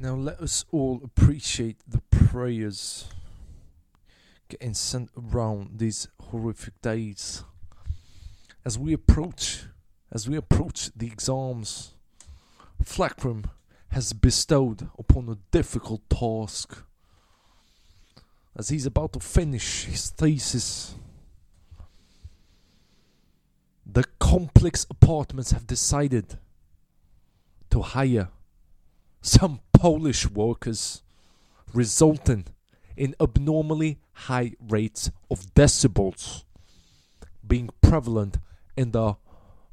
Now let us all appreciate the prayers getting sent around these horrific days. As we approach, as we approach the exams, Flackram has bestowed upon a difficult task. As he's about to finish his thesis, the complex apartments have decided to hire some Polish workers, resulting in abnormally high rates of decibels being prevalent in the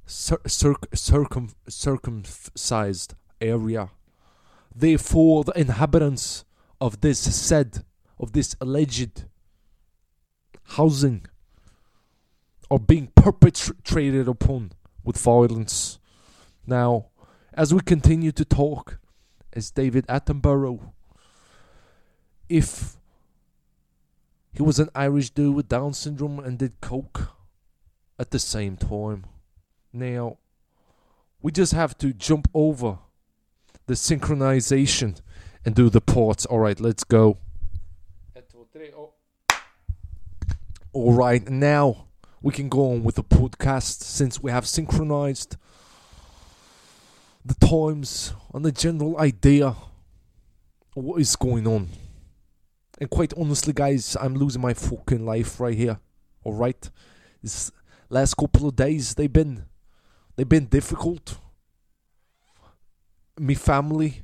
cir- circ- circum- circumcised area. Therefore, the inhabitants of this said, of this alleged housing, are being perpetrated upon with violence. Now, as we continue to talk, as David Attenborough, if he was an Irish dude with Down syndrome and did coke at the same time. Now, we just have to jump over the synchronization and do the parts. All right, let's go. All right, now we can go on with the podcast since we have synchronized the times and the general idea of what is going on. And quite honestly, guys, I'm losing my fucking life right here. All right, this last couple of days they've been they've been difficult. Me family,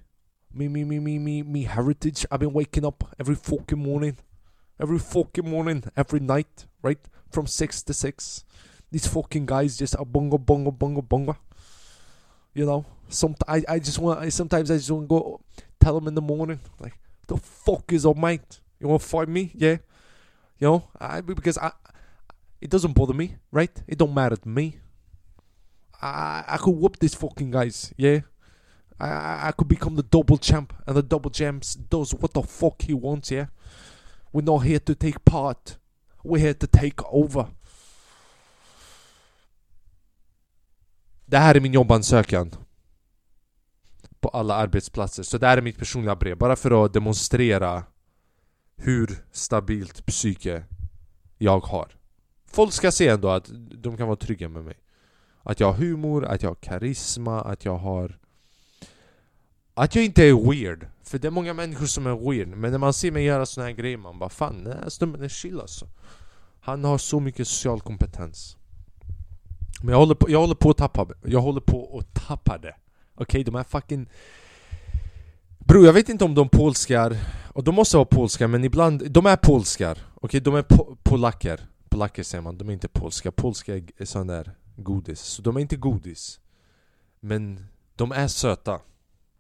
me me me me me me heritage. I've been waking up every fucking morning, every fucking morning, every night, right from six to six. These fucking guys just a bunga bunga bunga bunga. You know, some I I just want I sometimes I just want to go tell them in the morning like the fuck is up, mate? You want to fight me? Yeah. You know, I because I, it doesn't bother me, right? It don't matter to me. I I could whoop these fucking guys, yeah. I I could become the double champ, and the double champ does what the fuck he wants, yeah. We're not here to take part. We're here to take over. Det här är min jobbansökan på alla arbetsplatser. Så det här är mitt personliga brev, bara för att demonstrera hur stabilt psyke jag har. Folk ska se ändå att de kan vara trygga med mig. Att jag har humor, att jag har karisma, att jag har... Att jag inte är weird. För det är många människor som är weird. Men när man ser mig göra såna här grejer, man bara fan den här snubben är chill alltså. Han har så mycket social kompetens. Men jag håller på, jag håller på att tappa Jag håller på att tappa det. Okej, okay, de här fucking... Bro, jag vet inte om de polskar och de måste vara polska men ibland, de är polskar. Okej, okay, de är po polacker. Polacker säger man, de är inte polska. Polska är sån där godis, så de är inte godis. Men de är söta.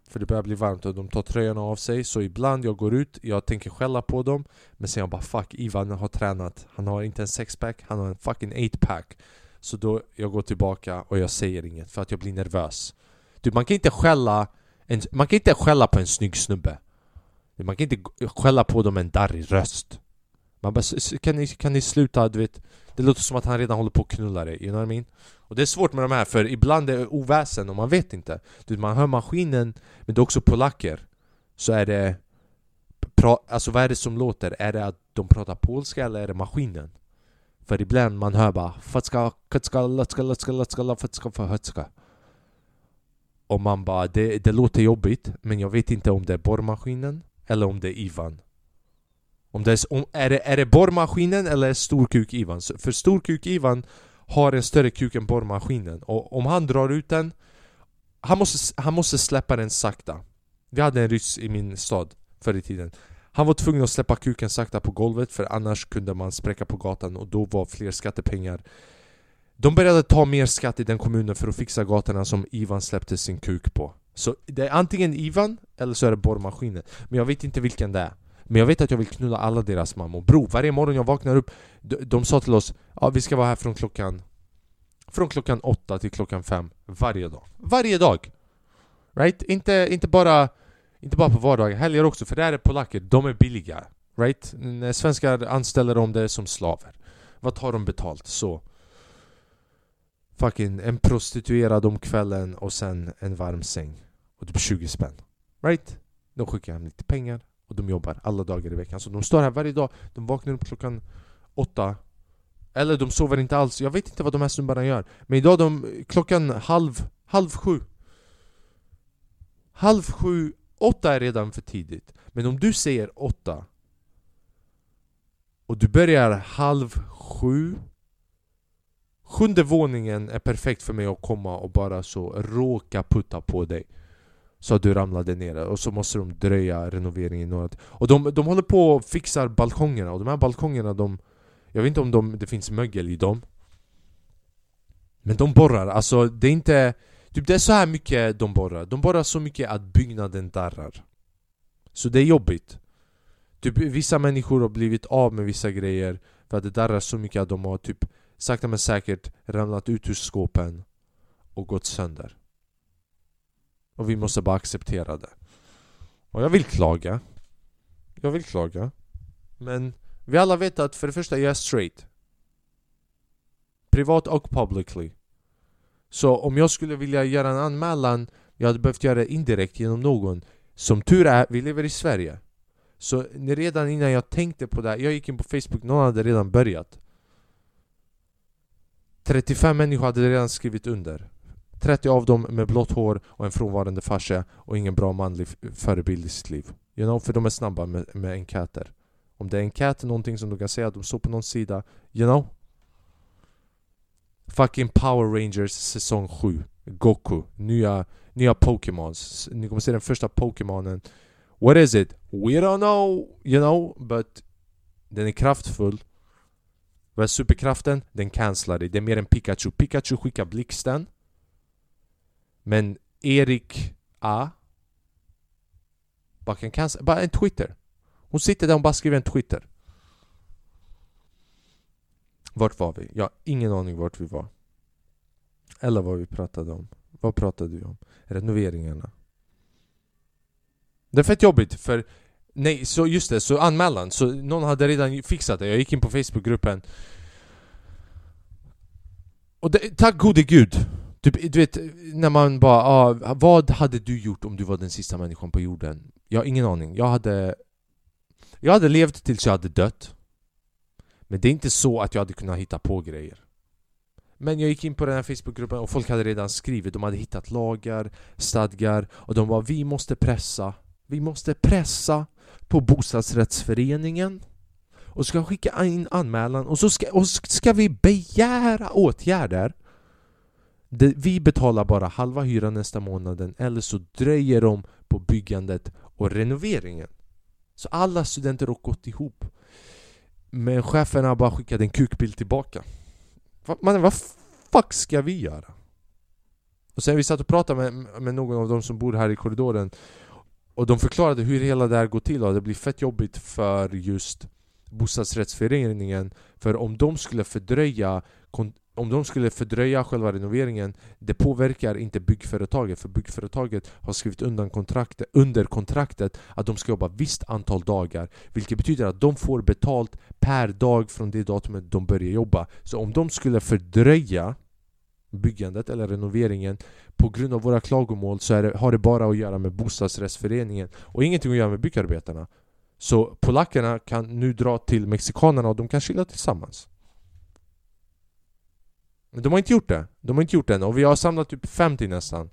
För det börjar bli varmt och de tar tröjorna av sig. Så ibland jag går ut, jag tänker skälla på dem. Men sen jag bara fuck, Ivan har tränat. Han har inte en sexpack, han har en fucking eightpack så då jag går tillbaka och jag säger inget för att jag blir nervös du, man kan inte skälla en, Man kan inte skälla på en snygg snubbe man kan inte skälla på dem med en darrig röst Man bara, kan ni, kan ni sluta, du vet Det låter som att han redan håller på att knulla dig, you know what I mean? Och det är svårt med de här för ibland är det oväsen och man vet inte du, Man hör maskinen, men det är också polacker Så är det pra, Alltså vad är det som låter? Är det att de pratar polska eller är det maskinen? För ibland man hör bara Fatska, katska, latska, latska, latska, fatska, fatska Och man bara, det, det låter jobbigt Men jag vet inte om det är borrmaskinen eller om det är Ivan. Om det är, om, är, det, är det borrmaskinen eller är storkuk Ivan? För storkuk Ivan har en större kuk än borrmaskinen och om han drar ut den han måste, han måste släppa den sakta. Vi hade en ryss i min stad förr i tiden. Han var tvungen att släppa kuken sakta på golvet för annars kunde man spräcka på gatan och då var fler skattepengar. De började ta mer skatt i den kommunen för att fixa gatorna som Ivan släppte sin kuk på. Så det är antingen Ivan eller så är det borrmaskinen. Men jag vet inte vilken det är. Men jag vet att jag vill knulla alla deras mammor. Bro, varje morgon jag vaknar upp De, de sa till oss Ja vi ska vara här från klockan Från klockan åtta till klockan fem Varje dag. Varje dag! Right? Inte, inte bara inte bara på vardagar, helger också för där är polacker, de är billiga Right? När eh, svenskar anställer dem det som slaver Vad tar de betalt? Så Fucking en prostituerad om kvällen och sen en varm säng och typ 20 spänn. Right? De skickar hem lite pengar och de jobbar alla dagar i veckan. Så de står här varje dag, de vaknar upp klockan åtta Eller de sover inte alls, jag vet inte vad de här snubbarna gör Men idag de, klockan halv, halv sju Halv sju, åtta är redan för tidigt. Men om du säger åtta Och du börjar halv sju Sjunde våningen är perfekt för mig att komma och bara så råka putta på dig Så att du ramlade ner. Och så måste de dröja renoveringen några Och de, de håller på och fixar balkongerna. Och de här balkongerna de Jag vet inte om de, det finns mögel i dem. Men de borrar, alltså det är inte Typ det är så här mycket de borrar, de borrar så mycket att byggnaden darrar Så det är jobbigt Typ vissa människor har blivit av med vissa grejer För att det darrar så mycket att de har typ sakta men säkert ramlat ut ur skåpen och gått sönder. Och vi måste bara acceptera det. Och jag vill klaga. Jag vill klaga. Men vi alla vet att för det första jag är straight. Privat och publicly. Så om jag skulle vilja göra en anmälan jag hade behövt göra det indirekt genom någon. Som tur är, vi lever i Sverige. Så redan innan jag tänkte på det, jag gick in på Facebook, någon hade redan börjat. 35 människor hade redan skrivit under 30 av dem med blått hår och en frånvarande farsa och ingen bra manlig förebild i sitt liv You know, för de är snabba med, med enkäter Om det är enkät, någonting som du kan säga att de står på någon sida You know? Fucking Power Rangers säsong 7 Goku, nya, nya Pokémons Ni kommer se den första Pokémonen What is it? We don't know, you know, but den är kraftfull vad är superkraften? Den cancelar dig. Det är mer än Pikachu. Pikachu skickar blixten. Men Erik A. Bara kan cancella. Bara en Twitter. Hon sitter där och bara skriver en Twitter. Vart var vi? Jag har ingen aning vart vi var. Eller vad vi pratade om. Vad pratade vi om? Renoveringarna. Det är fett jobbigt för Nej, så just det, så anmälan, så någon hade redan fixat det, jag gick in på Facebookgruppen Och det, tack gode gud! Typ, du vet, när man bara ah, Vad hade du gjort om du var den sista människan på jorden? Jag har ingen aning, jag hade Jag hade levt tills jag hade dött men det är inte så att jag hade kunnat hitta på grejer men jag gick in på den här Facebookgruppen och folk hade redan skrivit, de hade hittat lagar, stadgar och de var vi måste pressa Vi måste pressa på bostadsrättsföreningen och ska skicka in anmälan och så ska, och ska vi begära åtgärder. Det, vi betalar bara halva hyran nästa månaden eller så dröjer de på byggandet och renoveringen. Så alla studenter har gått ihop. Men chefen har bara skickat en kukbild tillbaka. Man, vad fuck ska vi göra? Och sen vi satt och pratade med, med någon av de som bor här i korridoren och de förklarade hur hela det här går till och det blir fett jobbigt för just bostadsrättsföreningen För om de skulle fördröja om de skulle fördröja själva renoveringen Det påverkar inte byggföretaget för byggföretaget har skrivit undan kontraktet, under kontraktet att de ska jobba visst antal dagar Vilket betyder att de får betalt per dag från det datumet de börjar jobba Så om de skulle fördröja byggandet eller renoveringen på grund av våra klagomål så det, har det bara att göra med bostadsrättsföreningen och ingenting att göra med byggarbetarna. Så polackerna kan nu dra till mexikanerna och de kan chilla tillsammans. De har inte gjort det. De har inte gjort det än och vi har samlat typ 50 nästan.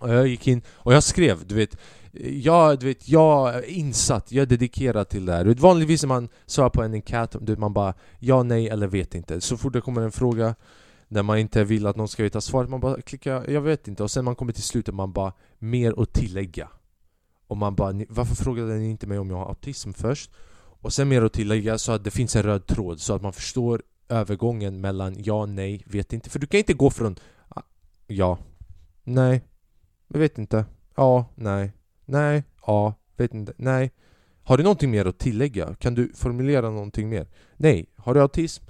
Och jag gick in och jag skrev, du vet jag, du vet, jag är insatt, jag är dedikerad till det här. Du vet, vanligtvis när man svarar på en enkät, du vet, man bara ja, nej eller vet inte. Så fort det kommer en fråga när man inte vill att någon ska veta svaret, man bara klickar jag vet inte och sen man kommer till slutet man bara mer att tillägga och man bara varför frågade ni inte mig om jag har autism först? Och sen mer att tillägga så att det finns en röd tråd så att man förstår övergången mellan ja, nej, vet inte för du kan inte gå från ah, ja, nej, jag vet inte, ja, nej, nej, ja, vet inte, nej Har du någonting mer att tillägga? Kan du formulera någonting mer? Nej, har du autism?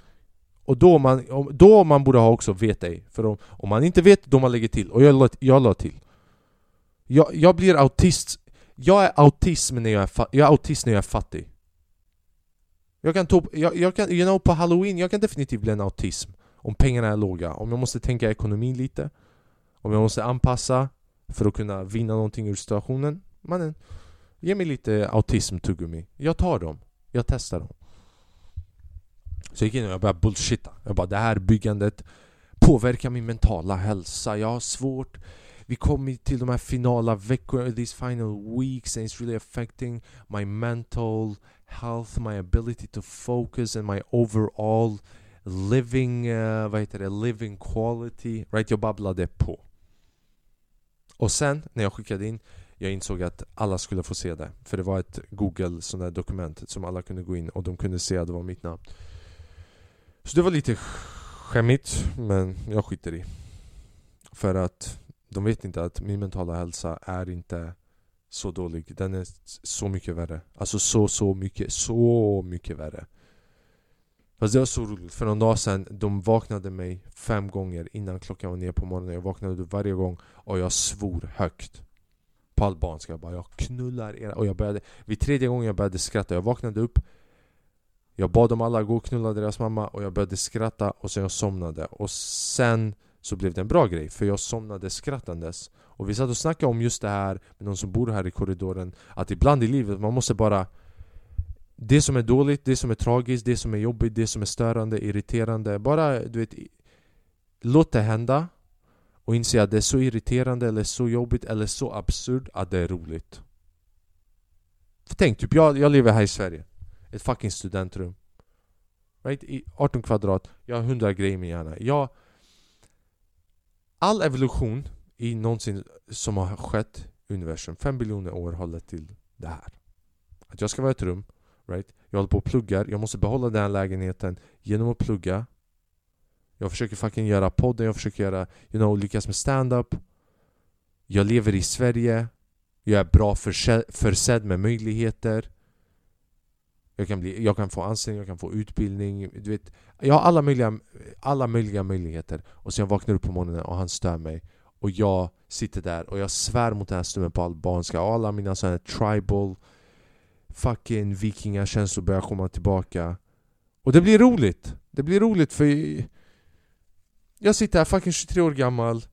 Och då man, då man borde ha också vet ej. För om, om man inte vet, då man lägger till. Och jag la, jag la till. Jag, jag blir autist. Jag är autism när jag är, jag är autist när jag är fattig. Jag kan ta, jag, jag kan, you know, på halloween, jag kan definitivt bli en autism. Om pengarna är låga. Om jag måste tänka ekonomin lite. Om jag måste anpassa för att kunna vinna någonting ur situationen. Mannen, Ge mig lite autism-tuggummi. Jag tar dem. Jag testar dem. Så jag gick in och jag började bullshitta. Jag bara det här byggandet påverkar min mentala hälsa. Jag har svårt vi kommer till de här finala veckorna, these final weeks and it's really affecting my mental health, my ability to focus and my overall living, uh, vad heter det, living quality. Right? Jag babblade på. Och sen när jag skickade in jag insåg att alla skulle få se det. För det var ett Google sån där dokument som alla kunde gå in och de kunde se att det var mitt namn. Så det var lite skämmigt, men jag skiter i. För att de vet inte att min mentala hälsa är inte så dålig. Den är så mycket värre. Alltså så, så mycket, så mycket värre. Fast det var så roligt, för någon dag sedan, de vaknade mig fem gånger innan klockan var nio på morgonen. Jag vaknade varje gång och jag svor högt. På albanska, jag bara jag knullar er. Och jag började, vid tredje gången jag började skratta, jag vaknade upp Jag bad dem alla gå och knulla deras mamma och jag började skratta och sen jag somnade. Och sen så blev det en bra grej för jag somnade skrattandes. Och vi satt och snackade om just det här med någon som bor här i korridoren Att ibland i livet man måste bara Det som är dåligt, det som är tragiskt, det som är jobbigt, det som är störande, irriterande Bara du vet Låt det hända och inse att det är så irriterande eller så jobbigt eller så absurt att det är roligt För tänk typ, jag, jag lever här i Sverige Ett fucking studentrum Right? I 18 kvadrat, jag har 100 grejer i min hjärna jag all evolution i någonsin som har skett i universum, 5 biljoner år har lett till det här. Att jag ska vara i ett rum, right? Jag håller på och pluggar, jag måste behålla den här lägenheten genom att plugga. Jag försöker fucking göra podden, jag försöker göra, you know, lyckas med stand-up. Jag lever i Sverige. Jag är bra försedd med möjligheter. Jag kan, bli, jag kan få anställning, jag kan få utbildning. Du vet, jag har alla möjliga, alla möjliga möjligheter. Och sen vaknar jag upp på morgonen och han stör mig. Och jag sitter där och jag svär mot den här snubben på albanska. Och alla mina sådana tribal fucking vikingakänslor börjar komma tillbaka. Och det blir roligt! Det blir roligt för jag sitter här fucking 23 år gammal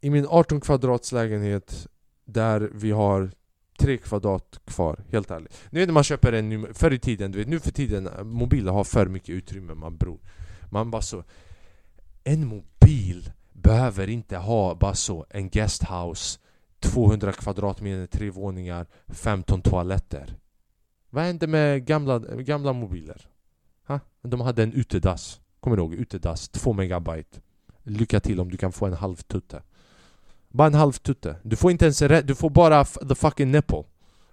i min 18 kvadrats lägenhet där vi har tre kvadrat kvar, helt ärligt. Nu när man köper en ny, förr i tiden, du vet nu för tiden, eh, mobiler har för mycket utrymme man bror. Man bara så... En mobil behöver inte ha bara så en guesthouse 200 kvadratmeter, tre våningar, 15 toaletter. Vad hände med gamla, gamla mobiler? Ha? De hade en utedass. Kommer du ihåg? Utedass, 2 megabyte. Lycka till om du kan få en halv tutte. Bara en halv tutte. Du får inte ens du får bara the fucking nipple.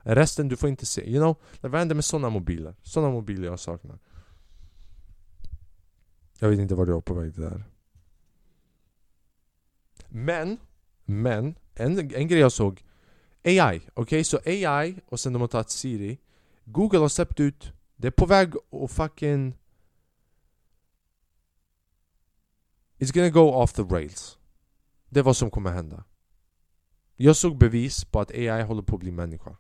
Resten du får inte se. You know? Vad händer med såna mobiler? Såna mobiler jag saknar. Jag vet inte var du är på väg där. Men, men, en, en grej jag såg. AI, okej? Okay? Så AI och sen de har tagit Siri. Google har släppt ut, det är på väg att fucking... It's gonna go off the rails. Det är vad som kommer hända. Jag såg bevis på att AI håller på att bli människa.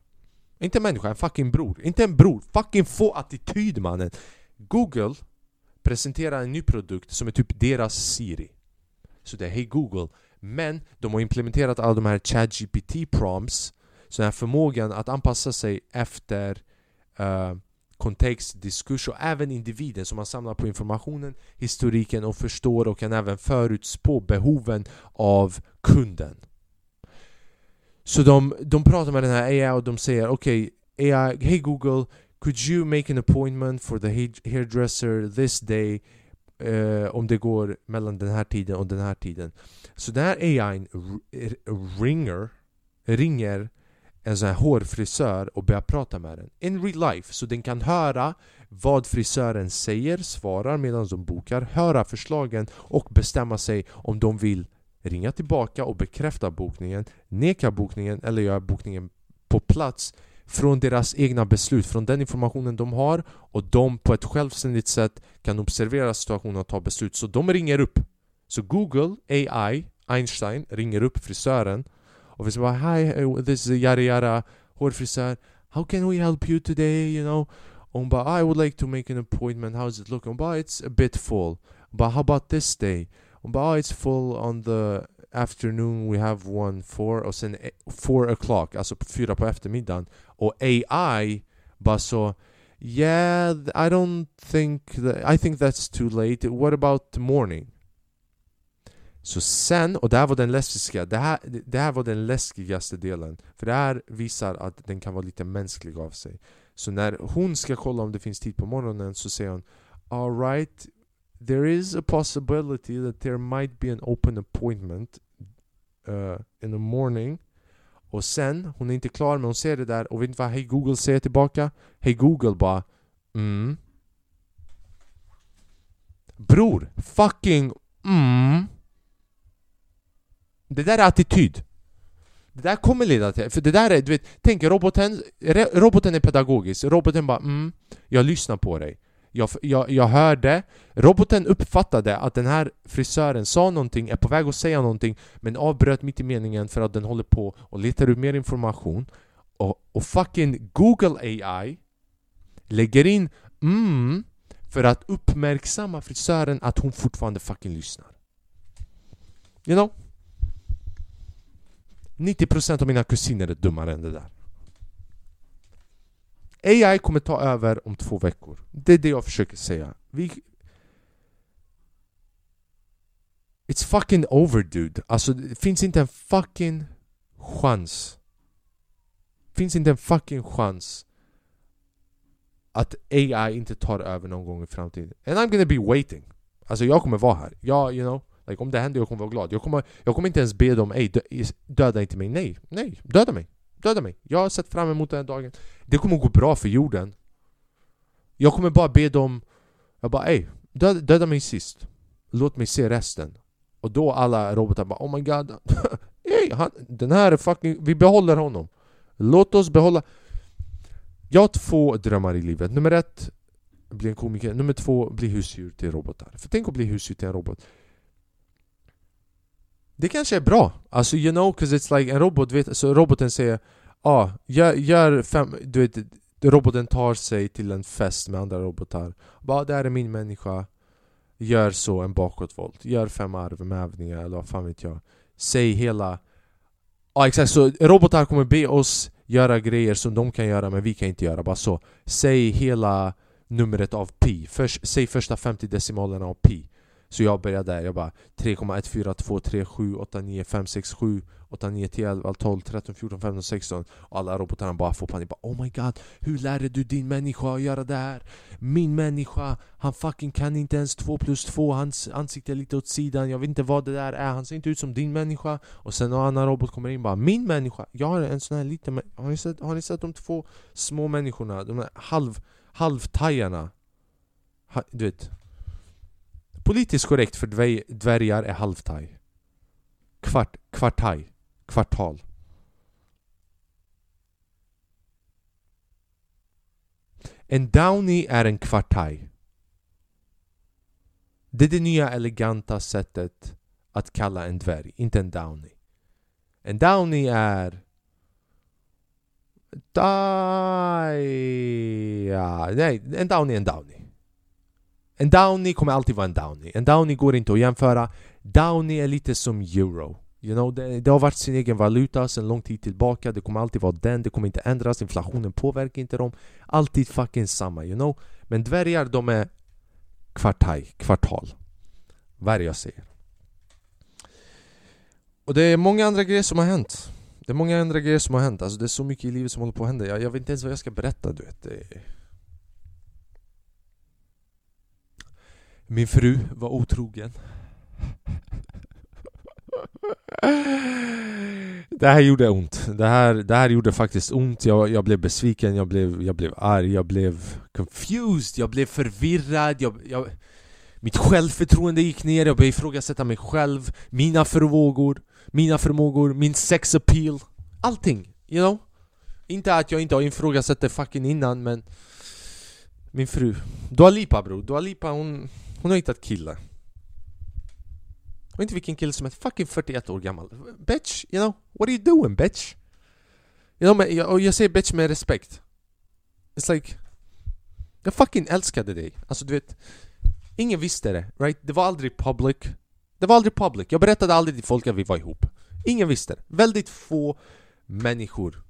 Inte människa, en fucking bror. Inte en bror, fucking få attityd mannen. Google presenterar en ny produkt som är typ deras Siri. Så det är Hej Google. Men de har implementerat alla de här ChatGPT prompts. Så den här förmågan att anpassa sig efter uh, kontext, diskurs och även individen som man samlar på informationen, historiken och förstår och kan även förutspå behoven av kunden. Så de, de pratar med den här AI och de säger okej okay, AI, hej Google, could you make an appointment for the hairdresser this day uh, om det går mellan den här tiden och den här tiden. Så den här AI ringer, ringer en sån här hårfrisör och börja prata med den. In real life, så den kan höra vad frisören säger, svarar medan de bokar, höra förslagen och bestämma sig om de vill ringa tillbaka och bekräfta bokningen, neka bokningen eller göra bokningen på plats från deras egna beslut, från den informationen de har och de på ett självständigt sätt kan observera situationen och ta beslut. Så de ringer upp. Så Google AI, Einstein, ringer upp frisören vi säger Hi, this is yada yada hårfrisör How can we help you today? You know? Hon I would like to make an appointment, how's it looking? Hon bara It's a bit full. Bara How about this day? Bara oh, It's full on the afternoon we have one four och sen eh, four o'clock, alltså fyra på eftermiddagen. Och AI bara så Yeah, I don't think that, I think that's too late. What about the morning? Så sen, och det här var den läskiga, det här, det här var den läskigaste delen. För det här visar att den kan vara lite mänsklig av sig. Så när hon ska kolla om det finns tid på morgonen så säger hon Alright, there is a possibility that there might be an open appointment uh, in the morning. Och sen, hon är inte klar men hon ser det där och vet inte vad Hej Google säger tillbaka? Hej Google bara mm. Bror, fucking mm. Det där är attityd. Det där kommer leda till... För det där är, du vet, tänk roboten, roboten är pedagogisk. Roboten bara mm, jag lyssnar på dig. Jag, jag, jag hörde, roboten uppfattade att den här frisören sa någonting, är på väg att säga någonting men avbröt mitt i meningen för att den håller på och letar ut mer information. Och, och fucking Google AI lägger in mm för att uppmärksamma frisören att hon fortfarande fucking lyssnar. You know? 90% av mina kusiner är dummare än det där. AI kommer ta över om två veckor. Det är det jag försöker säga. Vi... It's fucking over dude. Alltså det finns inte en fucking chans. Finns inte en fucking chans att AI inte tar över någon gång i framtiden. And I'm gonna be waiting. Alltså jag kommer vara här. Jag, you know, like, om det händer jag kommer vara glad. Jag kommer, jag kommer inte ens be dem, ey döda inte mig. Nej, nej, döda mig. Döda mig. Jag har sett fram emot den dagen. Det kommer gå bra för jorden. Jag kommer bara be dem... Jag bara ey, döda, döda mig sist. Låt mig se resten. Och då alla robotar bara oh my god. ey, han, den här är fucking... Vi behåller honom. Låt oss behålla... Jag har två drömmar i livet. Nummer ett, bli en komiker. Nummer två, bli husdjur till robotar. För tänk att bli husdjur till en robot. Det kanske är bra. Alltså you know, cause it's like en robot vet, så roboten säger ah, gör, gör fem, du vet, roboten tar sig till en fest med andra robotar. Bara där är min människa. Gör så en bakåtvolt. Gör fem arv med övningar eller vad fan vet jag. Säg hela... Ja ah, exakt, så robotar kommer be oss göra grejer som de kan göra men vi kan inte göra. Bara så. Säg hela numret av pi. Först, säg första 50 decimalerna av pi. Så jag började där, jag bara 3,1, 4, 2, 3, 7, 8, 9, 5, 6, 7, 8, 9, 10, 11, 12, 13, 14, 15, 16 Och alla robotarna bara får panik, bara Oh my god, hur lärde du din människa att göra det här? Min människa, han fucking kan inte ens 2 plus 2, hans ansikte är lite åt sidan, jag vet inte vad det där är, han ser inte ut som din människa Och sen en annan robot kommer in bara Min människa, jag har en sån här liten har ni sett, har ni sett de två små människorna? De här halv, halvtajarna? Ha, du vet Politiskt korrekt för dvärgar är halvtaj. Kvart, kvartaj. Kvartal. En downy är en kvartaj. Det är det nya eleganta sättet att kalla en dvärg, inte en downy. En downy är... Die... Ja, nej, en downy är en downy. En downy kommer alltid vara en downy. En downy går inte att jämföra. Downy är lite som euro. You know, det, det, har varit sin egen valuta sedan lång tid tillbaka. Det kommer alltid vara den. Det kommer inte ändras. Inflationen påverkar inte dem. Alltid fucking samma, you know. Men dvärgar, de är kvartaj, kvartal. Vad är det jag säger? Och det är många andra grejer som har hänt. Det är många andra grejer som har hänt. Alltså det är så mycket i livet som håller på att hända. Jag, jag vet inte ens vad jag ska berätta, du vet. Min fru var otrogen. Det här gjorde ont. Det här, det här gjorde faktiskt ont. Jag, jag blev besviken, jag blev, jag blev arg, jag blev confused, jag blev förvirrad. Jag, jag, mitt självförtroende gick ner, jag började ifrågasätta mig själv, mina förmågor, mina förmågor, min sex appeal. Allting, you know? Inte att jag inte har ifrågasatt det fucking innan men Min fru Dua Lipa bror, Dua Lipa hon hon har hittat kille. Och inte vilken kille som är fucking 41 år gammal. Bitch, you know? What are you doing bitch? You know, jag, och jag säger bitch med respekt. It's like... Jag fucking älskade dig. Alltså du vet... Ingen visste det, right? Det var aldrig public. Det Det var aldrig public. Jag berättade aldrig till folk att vi var ihop. Ingen visste det. Väldigt få människor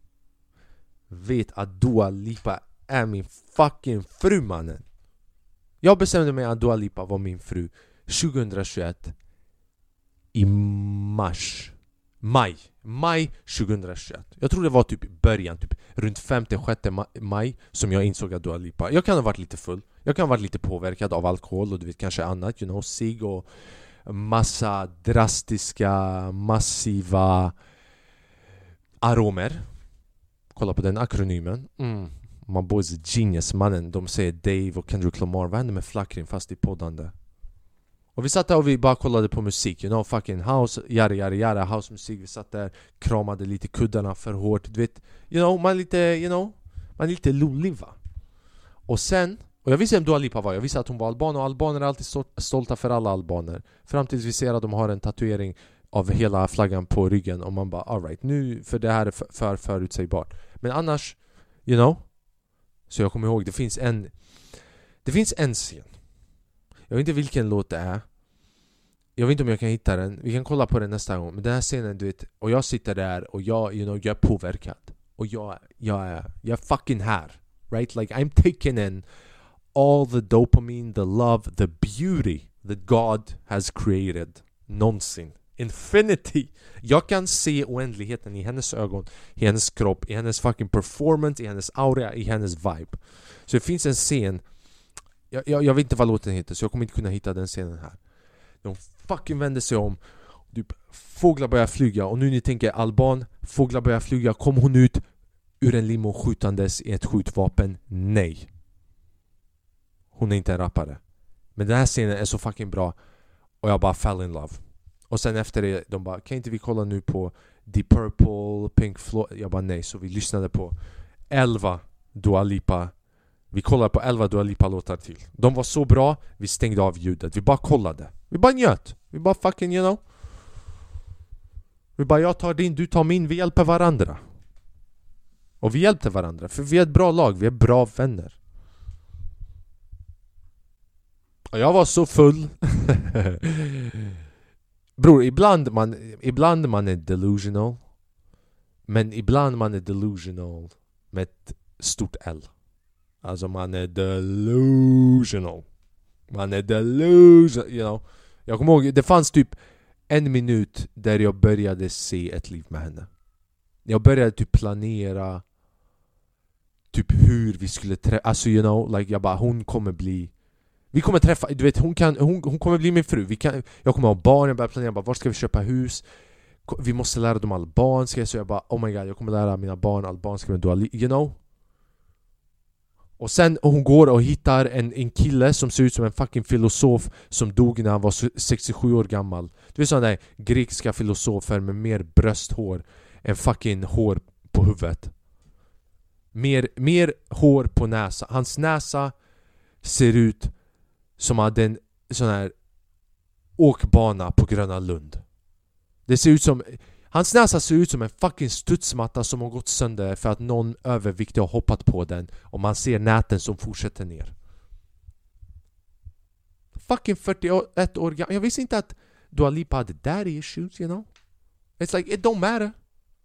vet att Dua Lipa är min fucking fru mannen. Jag bestämde mig att Dua Lipa var min fru 2021 i mars. Maj. Maj 2021. Jag tror det var typ i början, typ runt 5-6 maj som jag insåg att Dua Lipa Jag kan ha varit lite full, jag kan ha varit lite påverkad av alkohol och du vet kanske annat, you know, sig och massa drastiska, massiva aromer Kolla på den akronymen mm. My boys är genius mannen, de säger Dave och Kendrick Lamar. Vad händer med flackring fast i poddande? Och vi satt där och vi bara kollade på musik, you know, fucking house, yara yara yara, housemusik Vi satt där, kramade lite kuddarna för hårt, du vet You know, man är lite, you know, man är lite lullig va? Och sen, och jag visste vem Dua Lipa var, jag visste att hon var alban och albaner är alltid stolta för alla albaner. Fram tills vi ser att de har en tatuering av hela flaggan på ryggen och man bara alright, nu, för det här är för förutsägbart. Men annars, you know så jag kommer ihåg, det finns en Det finns en scen. Jag vet inte vilken låt det är. Jag vet inte om jag kan hitta den, vi kan kolla på den nästa gång. Men den här scenen du vet, och jag sitter där och jag, you know, jag är påverkad. Och jag, jag är, jag är fucking här. Right? Like I'm taking in all the dopamine, the love, the beauty that God has created. Någonsin. Infinity! Jag kan se oändligheten i hennes ögon, i hennes kropp, i hennes fucking performance, i hennes aura, i hennes vibe. Så det finns en scen jag, jag, jag vet inte vad låten heter så jag kommer inte kunna hitta den scenen här. De fucking vänder sig om typ, Fåglar börjar flyga och nu ni tänker Alban, fåglar börjar flyga, kom hon ut ur en limo skjutandes i ett skjutvapen? Nej. Hon är inte en rappare. Men den här scenen är så fucking bra och jag bara fell in love. Och sen efter det, de bara kan inte vi kolla nu på Deep Purple, Pink Floyd? Jag bara nej, så vi lyssnade på 11 Dua Lipa. Vi kollade på 11 Dua Lipa-låtar till. De var så bra, vi stängde av ljudet, vi bara kollade. Vi bara njöt, vi bara fucking you know. Vi bara jag tar din, du tar min, vi hjälper varandra. Och vi hjälpte varandra, för vi är ett bra lag, vi är bra vänner. Och jag var så full. Bror, ibland man, ibland man är delusional Men ibland man är delusional med ett stort L. Alltså man är delusional. Man är delusional, you know. Jag kommer ihåg, det fanns typ en minut där jag började se ett liv med henne. Jag började typ planera Typ hur vi skulle träffas. alltså you know, like jag bara hon kommer bli vi kommer träffa, du vet hon, kan, hon, hon kommer bli min fru, vi kan, jag kommer ha barn, jag börjar planera bara, var ska vi köpa hus? Vi måste lära dem albanska, så jag bara oh my god, jag kommer lära mina barn albanska med dual, you know? Och sen hon går och hittar en, en kille som ser ut som en fucking filosof som dog när han var 67 år gammal Du vet sådana där grekiska filosofer med mer brösthår än fucking hår på huvudet Mer, mer hår på näsan, hans näsa ser ut som hade en sån här åkbana på Gröna Lund. Det ser ut som... Hans näsa ser ut som en fucking studsmatta som har gått sönder för att någon överviktig har hoppat på den och man ser näten som fortsätter ner. Fucking 41 år gammal. Jag visste inte att Dua Lipa hade daddy issues, you know? It's like, it don't matter.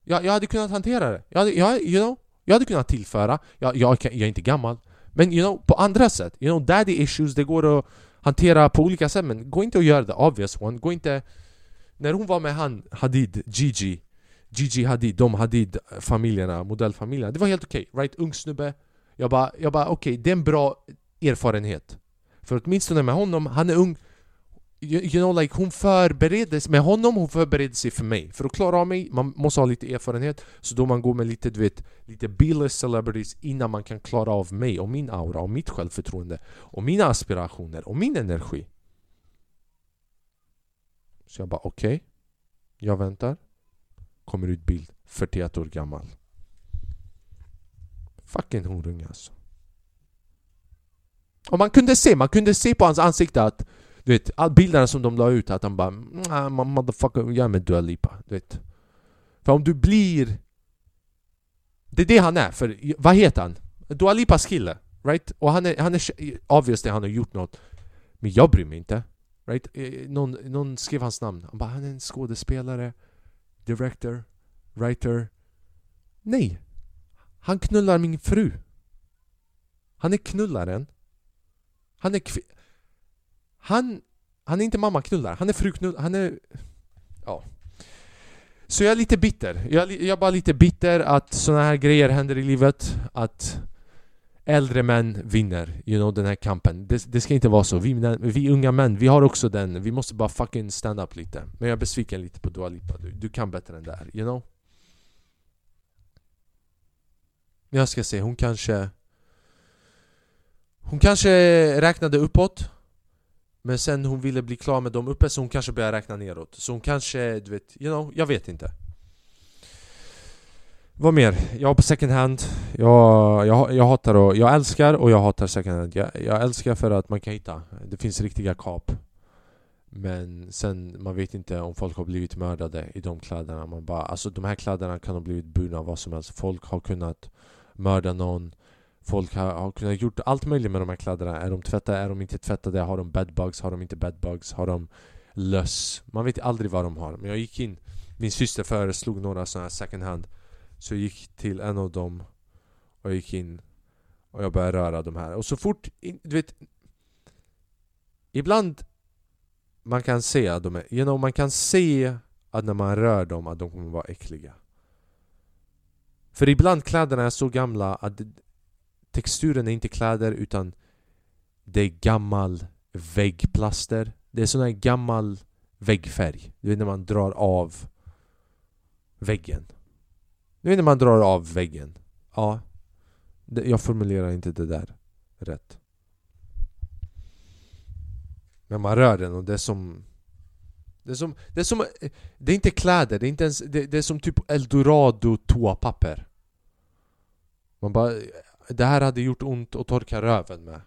Jag, jag hade kunnat hantera det. Jag hade, jag, you know? Jag hade kunnat tillföra. Jag, jag, jag är inte gammal. Men you know, på andra sätt, you know, daddy issues, det går att hantera på olika sätt men gå inte och gör the obvious one, gå inte... När hon var med han, Hadid, Gigi Gigi Hadid, de Hadid-familjerna, modellfamiljerna, det var helt okej, okay, right? Ung snubbe. Jag bara, jag bara okej, okay, det är en bra erfarenhet. För åtminstone med honom, han är ung you, you know like hon förberedde sig, med honom hon förberedde sig för mig. För att klara av mig, man måste ha lite erfarenhet. Så då man går med lite du vet, lite B-list celebrities innan man kan klara av mig och min aura och mitt självförtroende Och mina aspirationer och min energi. Så jag bara okej. Okay. Jag väntar. Kommer ut bild, 41 år gammal. Fucking horunge alltså. Och man kunde se, man kunde se på hans ansikte att du vet, all bilderna som de la ut att han bara nah, motherfucker, jag är med Dua Lipa, du vet För om du blir... Det är det han är, för vad heter han? Dua Lipas kille, right? Och han är, han är obviously han har gjort något Men jag bryr mig inte Right? Eh, någon, någon skrev hans namn. Han bara, han är en skådespelare, director, writer. Nej! Han knullar min fru. Han är knullaren. Han är kvinna han... Han är inte mammaknullare, han är fruknullare. Han är... Ja. Så jag är lite bitter. Jag är, jag är bara lite bitter att såna här grejer händer i livet. Att äldre män vinner, you know, den här kampen. Det, det ska inte vara så. Vi, vi unga män, vi har också den. Vi måste bara fucking stand up lite. Men jag är besviken lite på Dua Lipa. Du, du kan bättre än det här, you know? Jag ska se, hon kanske... Hon kanske räknade uppåt men sen hon ville bli klar med dem uppe så hon kanske började räkna neråt. Så hon kanske, du vet, you know, jag vet inte. Vad mer? Jag på second hand. Jag, jag, jag hatar och, jag älskar och jag hatar second hand. Jag, jag älskar för att man kan hitta. Det finns riktiga kap. Men sen, man vet inte om folk har blivit mördade i de kläderna. Man bara, Alltså de här kläderna kan ha blivit burna av vad som helst. Folk har kunnat mörda någon. Folk har, har kunnat gjort allt möjligt med de här kläderna Är de tvättade, är de inte tvättade? Har de bedbugs? Har de inte bedbugs? Har de löss? Man vet aldrig vad de har Men jag gick in Min syster föreslog några sådana här second hand Så jag gick till en av dem Och jag gick in Och jag började röra de här Och så fort, du vet Ibland Man kan se att de är, you know, man kan se Att när man rör dem att de kommer vara äckliga För ibland kläderna är så gamla att texturen är inte kläder utan det är gammal väggplaster. Det är sån här gammal väggfärg. Du vet när man drar av väggen. Du vet när man drar av väggen. Ja. Jag formulerar inte det där rätt. Men man rör den och det är som... Det är som... Det är, som, det är inte kläder, det är, inte ens, det, det är som typ eldorado toapapper. Man bara... Det här hade gjort ont att torka röven med.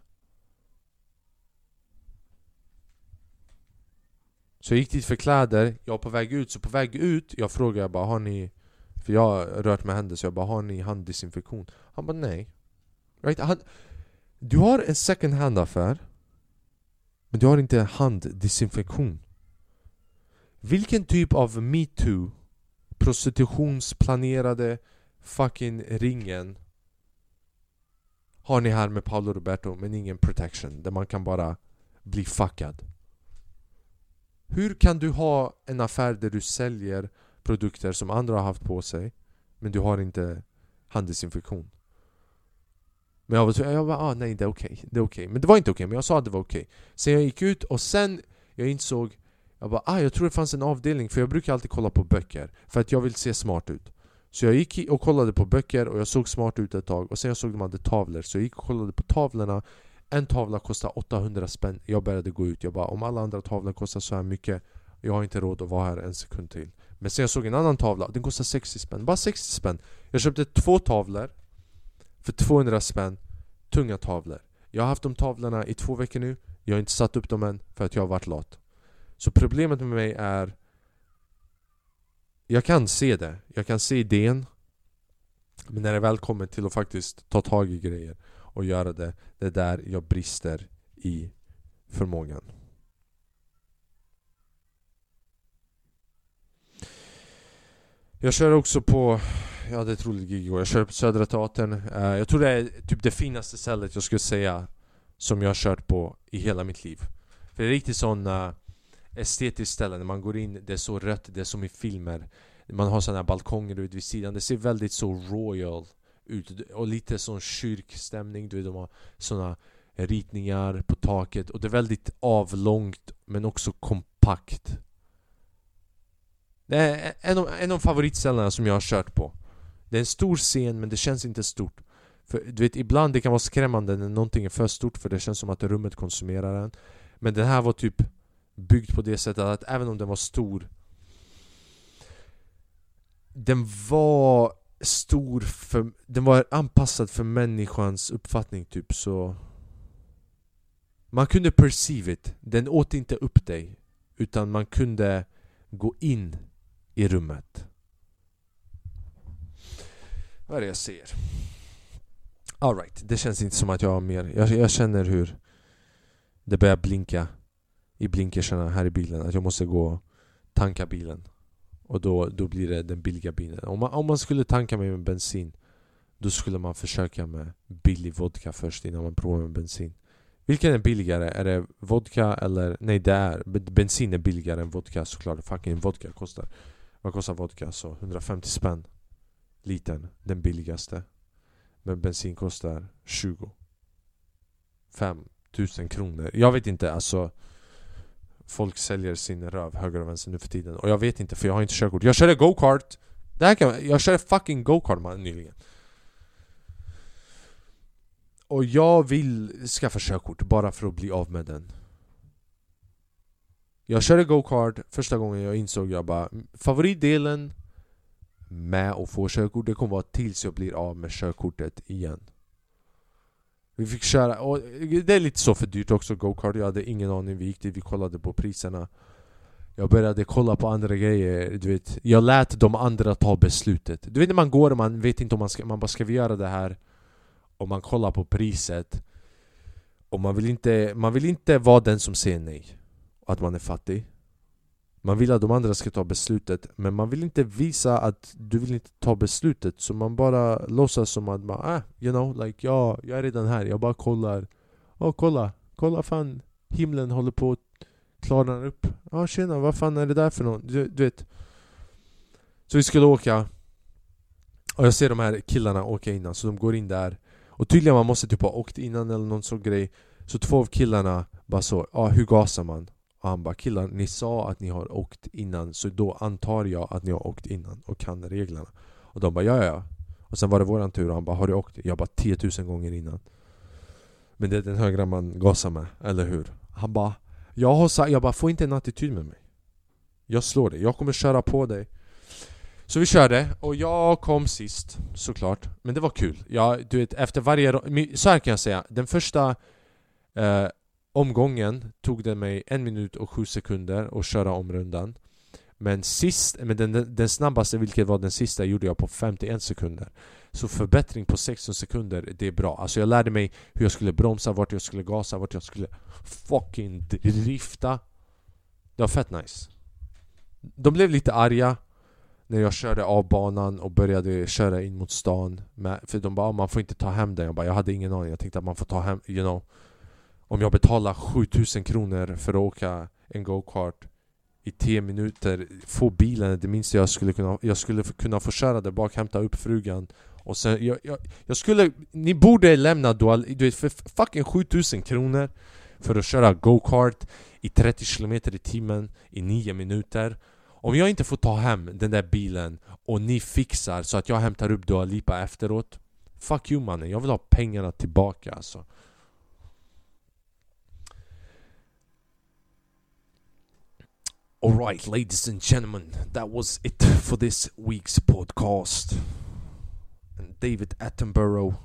Så jag gick dit för kläder, jag var på väg ut, så på väg ut, jag frågade jag bara har ni... För jag har rört med händer så jag bara har ni handdesinfektion? Han bara nej. Right? Han, du har en second hand affär men du har inte handdesinfektion. Vilken typ av metoo, prostitutionsplanerade fucking ringen har ni här med Paolo Roberto men ingen protection där man kan bara bli fuckad? Hur kan du ha en affär där du säljer produkter som andra har haft på sig men du har inte handelsinfektion? Men jag var jag bara, ah, nej det är okej, det är okej. Men det var inte okej, men jag sa att det var okej. Sen jag gick ut och sen jag insåg jag bara, ah, jag tror det fanns en avdelning för jag brukar alltid kolla på böcker för att jag vill se smart ut. Så jag gick och kollade på böcker och jag såg smart ut ett tag och sen jag såg de hade tavlor så jag gick och kollade på tavlorna En tavla kostade 800 spänn, jag började gå ut. Jag bara om alla andra tavlor kostar så här mycket Jag har inte råd att vara här en sekund till. Men sen jag såg en annan tavla, den kostade 60 spänn. Bara 60 spänn. Jag köpte två tavlor för 200 spänn. Tunga tavlor. Jag har haft de tavlorna i två veckor nu. Jag har inte satt upp dem än för att jag har varit lat. Så problemet med mig är jag kan se det. Jag kan se idén. Men när det väl kommer till att faktiskt ta tag i grejer och göra det, det är där jag brister i förmågan. Jag kör också på, jag hade ett roligt gig igår, jag kör på Södra Teatern eh, Jag tror det är typ det finaste stället jag skulle säga Som jag har kört på i hela mitt liv För det är riktigt sån uh, estetiskt ställe, när man går in, det är så rött, det är som i filmer. Man har såna här balkonger ut vid sidan, det ser väldigt så royal ut. Och lite sån kyrkstämning, du vet de har såna ritningar på taket. Och det är väldigt avlångt men också kompakt. Det är en av, en av favoritställena som jag har kört på. Det är en stor scen men det känns inte stort. För du vet, ibland det kan vara skrämmande när någonting är för stort för det känns som att rummet konsumerar en. Men den här var typ byggd på det sättet att även om den var stor Den var stor för... Den var anpassad för människans uppfattning typ så... Man kunde perceive it. Den åt inte upp dig. Utan man kunde gå in i rummet. Vad är det jag ser? Alright, det känns inte som att jag har mer. Jag, jag känner hur det börjar blinka i blinkersarna här i bilen att jag måste gå och tanka bilen. Och då, då blir det den billiga bilen. Om man, om man skulle tanka med bensin då skulle man försöka med billig vodka först innan man provar med bensin. Vilken är billigare? Är det vodka eller... Nej det är... Bensin är billigare än vodka såklart. Fucking vodka kostar... Vad kostar vodka? Så 150 spänn. Liten, Den billigaste. Men bensin kostar 20. 5000 kronor. Jag vet inte alltså. Folk säljer sin röv höger och vänster nu för tiden. Och jag vet inte för jag har inte körkort. Jag körde go-kart! Det här kan, jag körde fucking go-kart man nyligen. Och jag vill skaffa körkort bara för att bli av med den. Jag körde go-kart första gången jag insåg jag bara mm, Favoritdelen med att få körkort det kommer vara tills jag blir av med körkortet igen. Vi fick köra, och det är lite så för dyrt också go-kart, jag hade ingen aning, vi gick dit, vi kollade på priserna. Jag började kolla på andra grejer, du vet. Jag lät de andra ta beslutet. Du vet när man går och man vet inte om man ska, man bara ska vi göra det här? Och man kollar på priset. Och man vill inte, man vill inte vara den som säger nej. Att man är fattig. Man vill att de andra ska ta beslutet Men man vill inte visa att du vill inte ta beslutet. Så man bara låtsas som att man, ah, you know, like ja, jag är redan här, jag bara kollar. Åh oh, kolla, kolla fan Himlen håller på att klarna upp. Ja ah, tjena, vad fan är det där för något? Du, du vet. Så vi skulle åka. Och jag ser de här killarna åka innan, så de går in där. Och tydligen man måste typ ha åkt innan eller någon sån grej. Så två av killarna bara så, ja ah, hur gasar man? Och han bara killar, ni sa att ni har åkt innan så då antar jag att ni har åkt innan och kan reglerna. Och de bara ja ja Och sen var det våran tur och han bara har du åkt? Jag bara 10 000 gånger innan. Men det är den högra man gasar med, eller hur? Han bara Jag har sagt, jag bara få inte en attityd med mig. Jag slår dig, jag kommer köra på dig. Så vi körde, och jag kom sist såklart. Men det var kul, jag, du vet efter varje... Så här kan jag säga, den första eh, omgången tog det mig en minut och sju sekunder att köra om rundan. Men sist, men den, den snabbaste, vilket var den sista, gjorde jag på 51 sekunder. Så förbättring på 16 sekunder, det är bra. Alltså jag lärde mig hur jag skulle bromsa, vart jag skulle gasa, vart jag skulle fucking drifta. Det var fett nice. De blev lite arga när jag körde av banan och började köra in mot stan med, För de bara ah, man får inte ta hem den. Jag bara jag hade ingen aning. Jag tänkte att man får ta hem, you know om jag betalar 7000 kronor för att åka en go-kart i 10 minuter Få bilen, det minsta jag skulle kunna Jag skulle kunna få köra där bak, hämta upp frugan Och sen, jag, jag, jag skulle Ni borde lämna Dual, du vet för fucking 7000 kronor För att köra go-kart i 30 km i timmen i 9 minuter. Om jag inte får ta hem den där bilen och ni fixar så att jag hämtar upp Dua Lipa efteråt Fuck you mannen, jag vill ha pengarna tillbaka alltså. Alright ladies and gentlemen, that was it for this week's podcast. And David Attenborough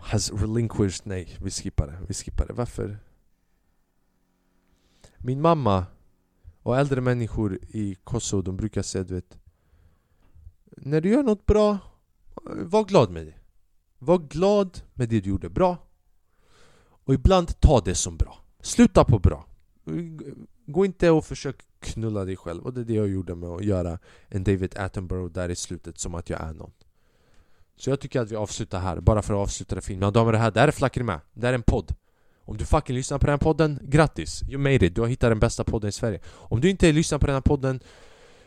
has relinquished... Nej, vi skippar det, vi skippar det. Varför? Min mamma och äldre människor i Kosovo, de brukar säga du vet När du gör något bra, var glad med det. Var glad med det du gjorde bra. Och ibland ta det som bra. Sluta på bra. Gå inte och försök knulla dig själv. Och det är det jag gjorde med att göra en David Attenborough där i slutet som att jag är någon. Så jag tycker att vi avslutar här, bara för att avsluta det fint Mina damer och herrar, det här är Flackri med. Det här är en podd. Om du fucking lyssnar på den här podden, grattis! You made it, du har hittat den bästa podden i Sverige. Om du inte lyssnar på den här podden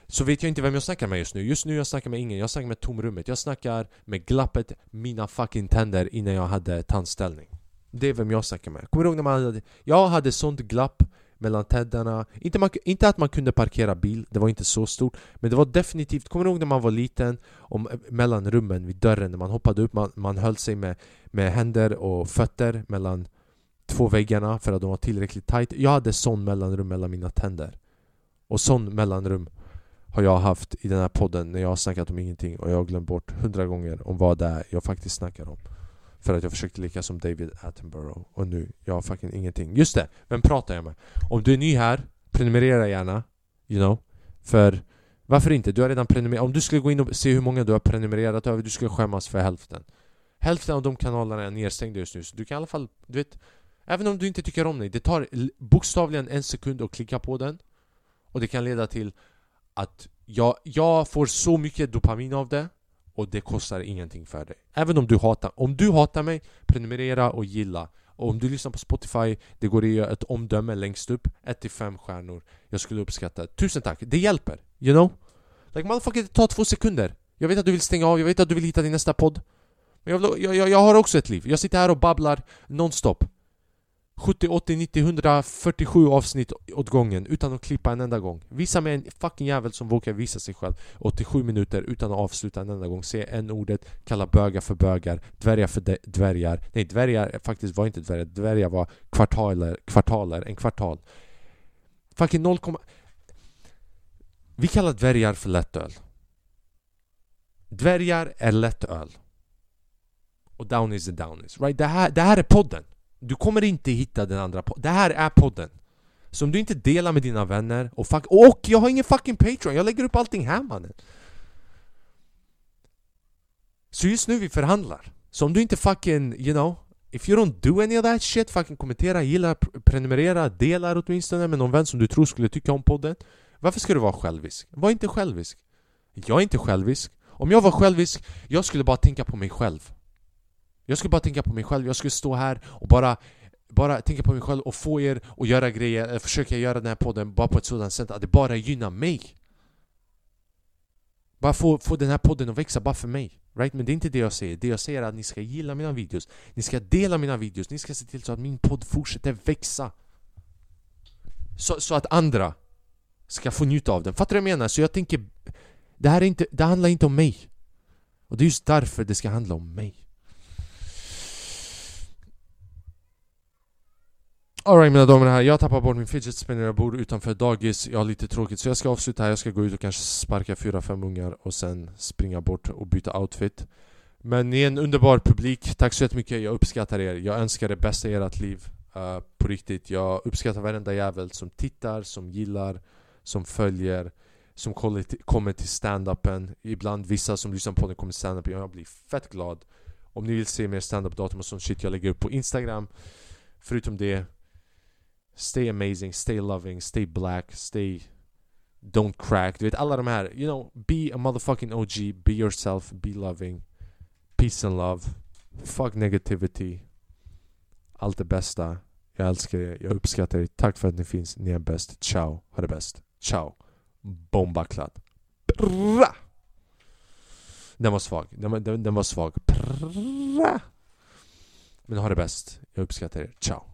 så vet jag inte vem jag snackar med just nu. Just nu jag snackar med ingen, jag snackar med tomrummet. Jag snackar med glappet, mina fucking tänder innan jag hade tandställning. Det är vem jag snackar med. Kommer du ihåg när man hade... Jag hade sånt glapp mellan tänderna inte, man, inte att man kunde parkera bil, det var inte så stort Men det var definitivt, kommer du ihåg när man var liten? Om, eh, mellan rummen vid dörren, när man hoppade upp, man, man höll sig med, med händer och fötter mellan två väggarna för att de var tillräckligt tight. Jag hade sån mellanrum mellan mina tänder. Och sån mellanrum har jag haft i den här podden när jag har snackat om ingenting och jag har glömt bort hundra gånger om vad det är jag faktiskt snackar om. För att jag försökte lika som David Attenborough och nu, jag har fucking ingenting Just det! Vem pratar jag med? Om du är ny här, prenumerera gärna You know För varför inte? Du har redan prenumererat Om du skulle gå in och se hur många du har prenumererat över Du skulle skämmas för hälften Hälften av de kanalerna är nedstängda just nu så du kan i alla fall, du vet Även om du inte tycker om dig, det tar bokstavligen en sekund att klicka på den Och det kan leda till att jag, jag får så mycket dopamin av det och det kostar ingenting för dig. Även om du hatar Om du hatar mig, prenumerera och gilla. Och om du lyssnar på Spotify, det går att göra ett omdöme längst upp. 1-5 stjärnor. Jag skulle uppskatta. Tusen tack. Det hjälper. You know? Like motherfucker, det tar två sekunder. Jag vet att du vill stänga av, jag vet att du vill hitta din nästa podd. Men jag, vill, jag, jag, jag har också ett liv. Jag sitter här och babblar nonstop. 70, 80, 90, 147 avsnitt åt gången utan att klippa en enda gång. Visa mig en fucking jävel som vågar visa sig själv 87 minuter utan att avsluta en enda gång. Se en ordet kalla bögar för bögar, dvärgar för dvärgar. Nej, dvärgar faktiskt var inte dvärgar. Dvärgar var kvartaler, kvartaler, en kvartal. Fucking 0, Vi kallar dvärgar för lättöl. Dvärgar är lättöl. Och downies är downies. Right? Det, här, det här är podden. Du kommer inte hitta den andra podden. Det här är podden. Så om du inte delar med dina vänner och fuck... Och jag har ingen fucking Patreon, jag lägger upp allting här mannen. Så just nu vi förhandlar. Så om du inte fucking, you know If you don't do any of that shit, fucking kommentera, gilla, prenumerera, dela åtminstone med någon vän som du tror skulle tycka om podden. Varför ska du vara självisk? Var inte självisk. Jag är inte självisk. Om jag var självisk, jag skulle bara tänka på mig själv. Jag skulle bara tänka på mig själv, jag skulle stå här och bara bara tänka på mig själv och få er att göra grejer, eller försöka göra den här podden bara på ett sådant sätt att det bara gynnar mig. Bara få, få den här podden att växa bara för mig. Right? Men det är inte det jag säger. Det jag säger är att ni ska gilla mina videos, ni ska dela mina videos, ni ska se till så att min podd fortsätter växa. Så, så att andra ska få njuta av den. Fattar du vad jag menar? Så jag tänker, det här är inte, det handlar inte om mig. Och det är just därför det ska handla om mig. Alright mina damer och herrar, jag tappar bort min fidget spinner, jag bor utanför dagis, jag har lite tråkigt så jag ska avsluta här, jag ska gå ut och kanske sparka fyra fem ungar och sen springa bort och byta outfit. Men ni är en underbar publik, tack så jättemycket, jag uppskattar er, jag önskar det bästa i ert liv. Uh, På riktigt, jag uppskattar varenda jävel som tittar, som gillar, som följer Som kommer till, stand-upen. Ibland vissa som lyssnar på den kommer till stand-upen, jag blir fett glad. Om ni vill se mer stand-up datum och sånt shit jag lägger upp på Instagram. Förutom det Stay amazing, stay loving, stay black, stay Don't crack, du vet alla de här You know, be a motherfucking OG, be yourself, be loving Peace and love Fuck negativity Allt det bästa. Jag älskar er, jag uppskattar er. Tack för att ni finns, ni är bäst. Ciao, ha det bäst. Ciao. Bombakladd Bra! Den var svag, den var, den, den var svag. Prrra. Men ha det bäst, jag uppskattar er, ciao.